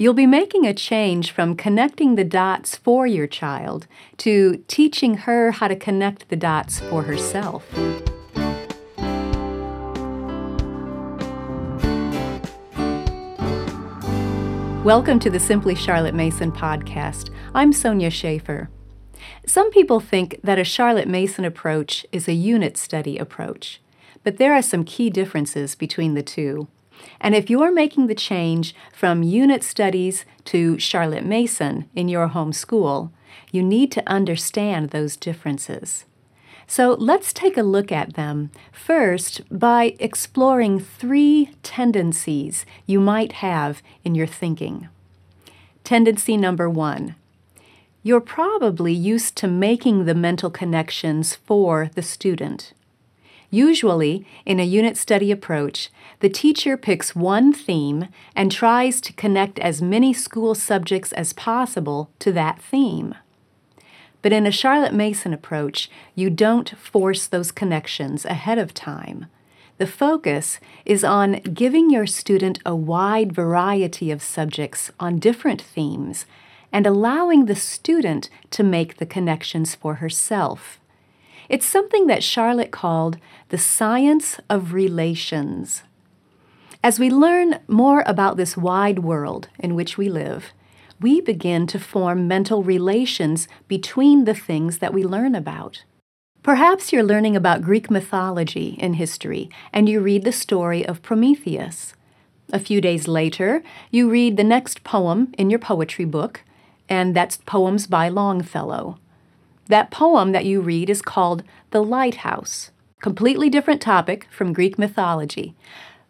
You'll be making a change from connecting the dots for your child to teaching her how to connect the dots for herself. Welcome to the Simply Charlotte Mason podcast. I'm Sonya Shafer. Some people think that a Charlotte Mason approach is a unit study approach, but there are some key differences between the two. And if you're making the change from unit studies to Charlotte Mason in your home school, you need to understand those differences. So let's take a look at them first by exploring three tendencies you might have in your thinking. Tendency number one you're probably used to making the mental connections for the student. Usually, in a unit study approach, the teacher picks one theme and tries to connect as many school subjects as possible to that theme. But in a Charlotte Mason approach, you don't force those connections ahead of time. The focus is on giving your student a wide variety of subjects on different themes and allowing the student to make the connections for herself. It's something that Charlotte called the science of relations. As we learn more about this wide world in which we live, we begin to form mental relations between the things that we learn about. Perhaps you're learning about Greek mythology in history and you read the story of Prometheus. A few days later, you read the next poem in your poetry book, and that's Poems by Longfellow. That poem that you read is called The Lighthouse, completely different topic from Greek mythology.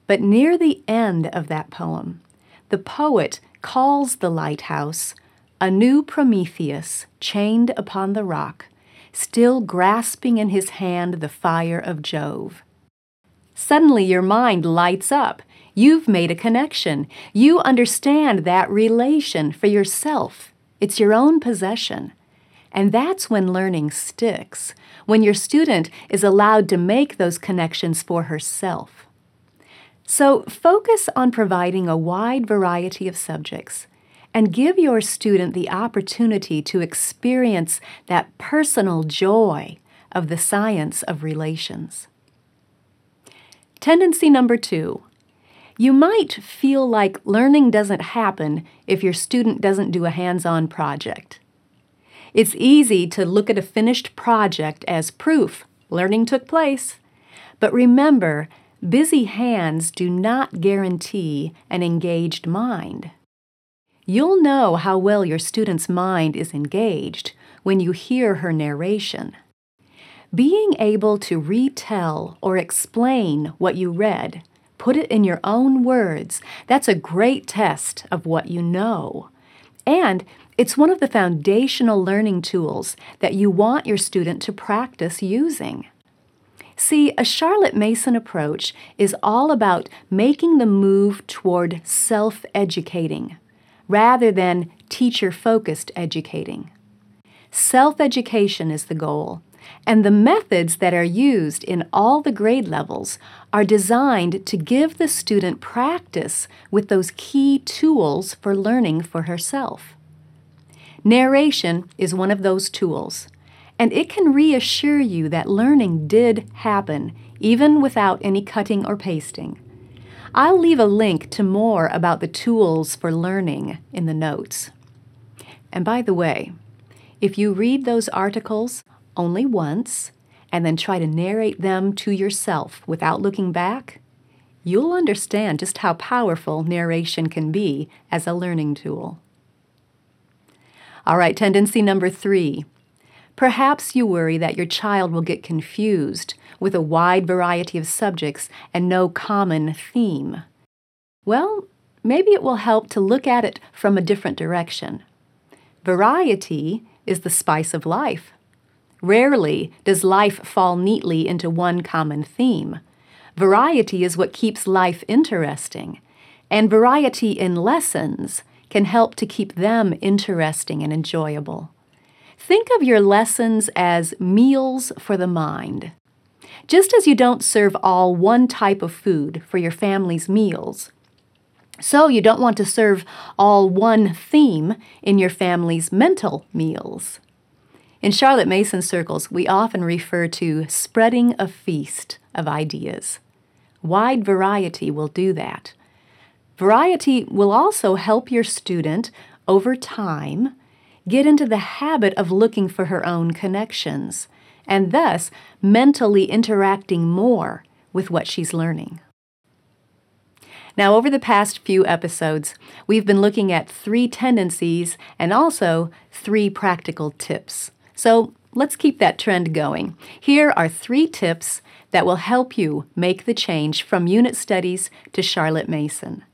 But near the end of that poem, the poet calls the lighthouse a new Prometheus chained upon the rock, still grasping in his hand the fire of Jove. Suddenly your mind lights up. You've made a connection. You understand that relation for yourself. It's your own possession. And that's when learning sticks, when your student is allowed to make those connections for herself. So focus on providing a wide variety of subjects and give your student the opportunity to experience that personal joy of the science of relations. Tendency number two you might feel like learning doesn't happen if your student doesn't do a hands on project. It's easy to look at a finished project as proof learning took place. But remember, busy hands do not guarantee an engaged mind. You'll know how well your student's mind is engaged when you hear her narration. Being able to retell or explain what you read, put it in your own words, that's a great test of what you know. And it's one of the foundational learning tools that you want your student to practice using. See, a Charlotte Mason approach is all about making the move toward self educating rather than teacher focused educating. Self education is the goal, and the methods that are used in all the grade levels are designed to give the student practice with those key tools for learning for herself. Narration is one of those tools, and it can reassure you that learning did happen, even without any cutting or pasting. I'll leave a link to more about the tools for learning in the notes. And by the way, if you read those articles only once and then try to narrate them to yourself without looking back, you'll understand just how powerful narration can be as a learning tool. All right, tendency number three. Perhaps you worry that your child will get confused with a wide variety of subjects and no common theme. Well, maybe it will help to look at it from a different direction. Variety is the spice of life. Rarely does life fall neatly into one common theme. Variety is what keeps life interesting, and variety in lessons can help to keep them interesting and enjoyable. Think of your lessons as meals for the mind. Just as you don't serve all one type of food for your family's meals, So you don't want to serve all one theme in your family's mental meals. In Charlotte Mason circles, we often refer to spreading a feast of ideas. Wide variety will do that. Variety will also help your student over time get into the habit of looking for her own connections and thus mentally interacting more with what she's learning. Now, over the past few episodes, we've been looking at three tendencies and also three practical tips. So let's keep that trend going. Here are three tips that will help you make the change from unit studies to Charlotte Mason.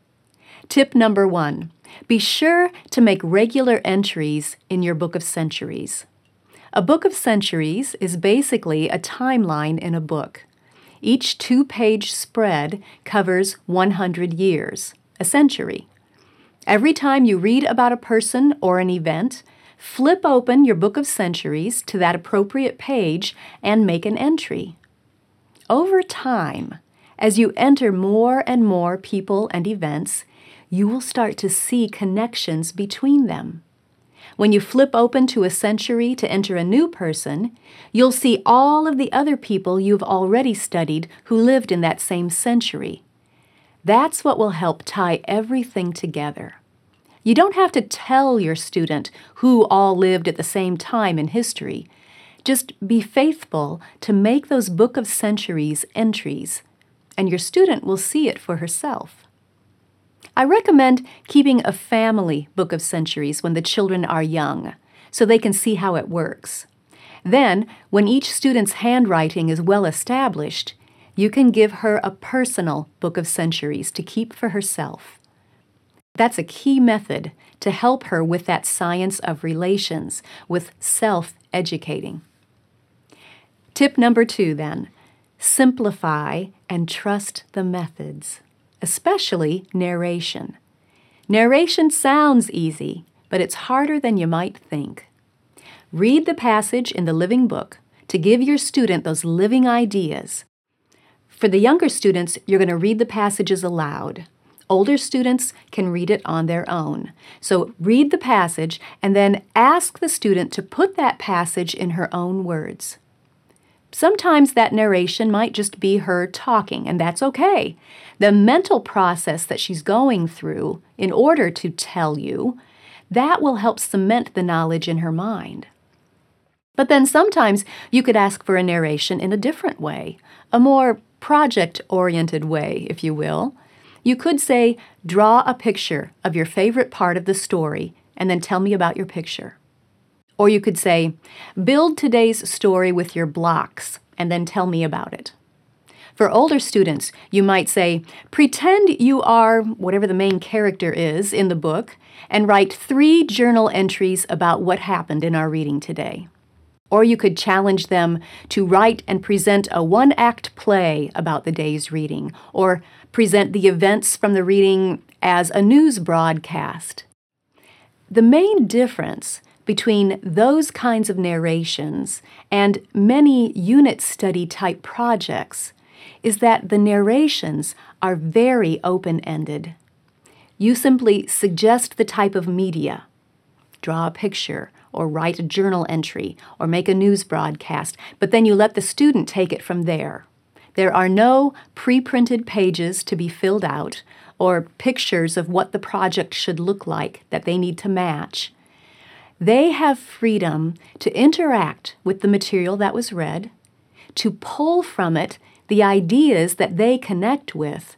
Tip number one be sure to make regular entries in your Book of Centuries. A Book of Centuries is basically a timeline in a book. Each two page spread covers 100 years, a century. Every time you read about a person or an event, flip open your Book of Centuries to that appropriate page and make an entry. Over time, as you enter more and more people and events, you will start to see connections between them. When you flip open to a century to enter a new person, you'll see all of the other people you've already studied who lived in that same century. That's what will help tie everything together. You don't have to tell your student who all lived at the same time in history. Just be faithful to make those Book of Centuries entries, and your student will see it for herself. I recommend keeping a family book of centuries when the children are young so they can see how it works. Then, when each student's handwriting is well established, you can give her a personal book of centuries to keep for herself. That's a key method to help her with that science of relations, with self educating. Tip number two, then simplify and trust the methods especially narration. Narration sounds easy, but it's harder than you might think. Read the passage in the Living Book to give your student those living ideas. For the younger students, you're going to read the passages aloud. Older students can read it on their own. So read the passage and then ask the student to put that passage in her own words. Sometimes that narration might just be her talking, and that's okay. The mental process that she's going through in order to tell you, that will help cement the knowledge in her mind. But then sometimes you could ask for a narration in a different way, a more project oriented way, if you will. You could say, Draw a picture of your favorite part of the story and then tell me about your picture. Or you could say, build today's story with your blocks and then tell me about it. For older students, you might say, pretend you are whatever the main character is in the book and write three journal entries about what happened in our reading today. Or you could challenge them to write and present a one act play about the day's reading, or present the events from the reading as a news broadcast. The main difference between those kinds of narrations and many unit study type projects is that the narrations are very open ended. You simply suggest the type of media, draw a picture, or write a journal entry, or make a news broadcast, but then you let the student take it from there. There are no pre printed pages to be filled out or pictures of what the project should look like that they need to match. They have freedom to interact with the material that was read, to pull from it the ideas that they connect with,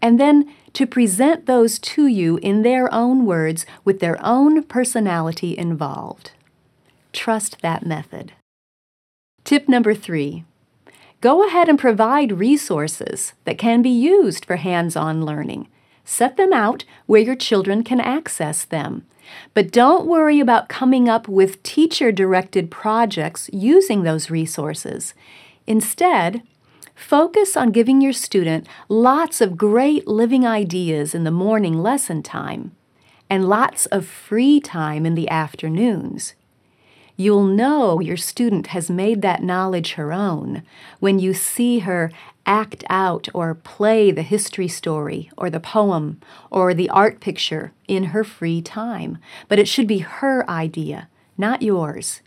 and then to present those to you in their own words with their own personality involved. Trust that method. Tip number three go ahead and provide resources that can be used for hands on learning. Set them out where your children can access them. But don't worry about coming up with teacher directed projects using those resources. Instead, focus on giving your student lots of great living ideas in the morning lesson time and lots of free time in the afternoons. You'll know your student has made that knowledge her own when you see her act out or play the history story or the poem or the art picture in her free time, but it should be her idea, not yours.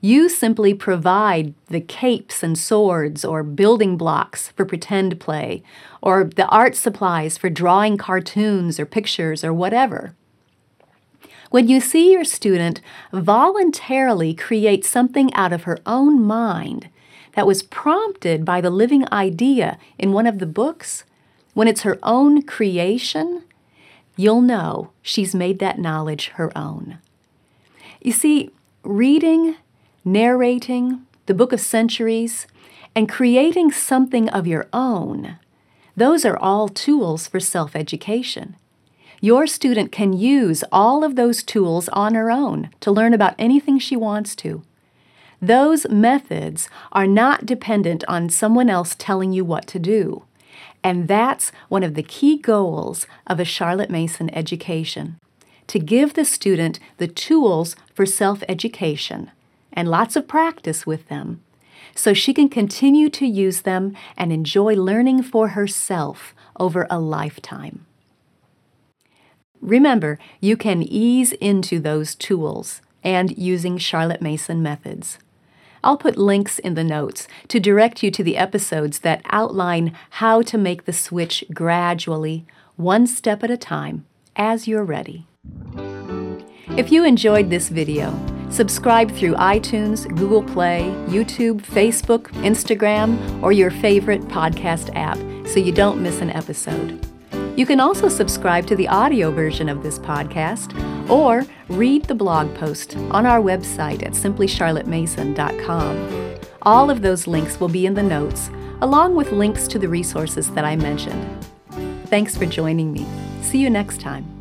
You simply provide the capes and swords or building blocks for pretend play, or the art supplies for drawing cartoons or pictures or whatever. When you see your student voluntarily create something out of her own mind that was prompted by the living idea in one of the books, when it's her own creation, you'll know she's made that knowledge her own. You see, reading, narrating, the book of centuries, and creating something of your own, those are all tools for self education. Your student can use all of those tools on her own to learn about anything she wants to. Those methods are not dependent on someone else telling you what to do. And that's one of the key goals of a Charlotte Mason education to give the student the tools for self education and lots of practice with them so she can continue to use them and enjoy learning for herself over a lifetime. Remember, you can ease into those tools and using Charlotte Mason methods. I'll put links in the notes to direct you to the episodes that outline how to make the switch gradually, one step at a time, as you're ready. If you enjoyed this video, subscribe through iTunes, Google Play, YouTube, Facebook, Instagram, or your favorite podcast app so you don't miss an episode. You can also subscribe to the audio version of this podcast or read the blog post on our website at simplycharlottemason.com. All of those links will be in the notes, along with links to the resources that I mentioned. Thanks for joining me. See you next time.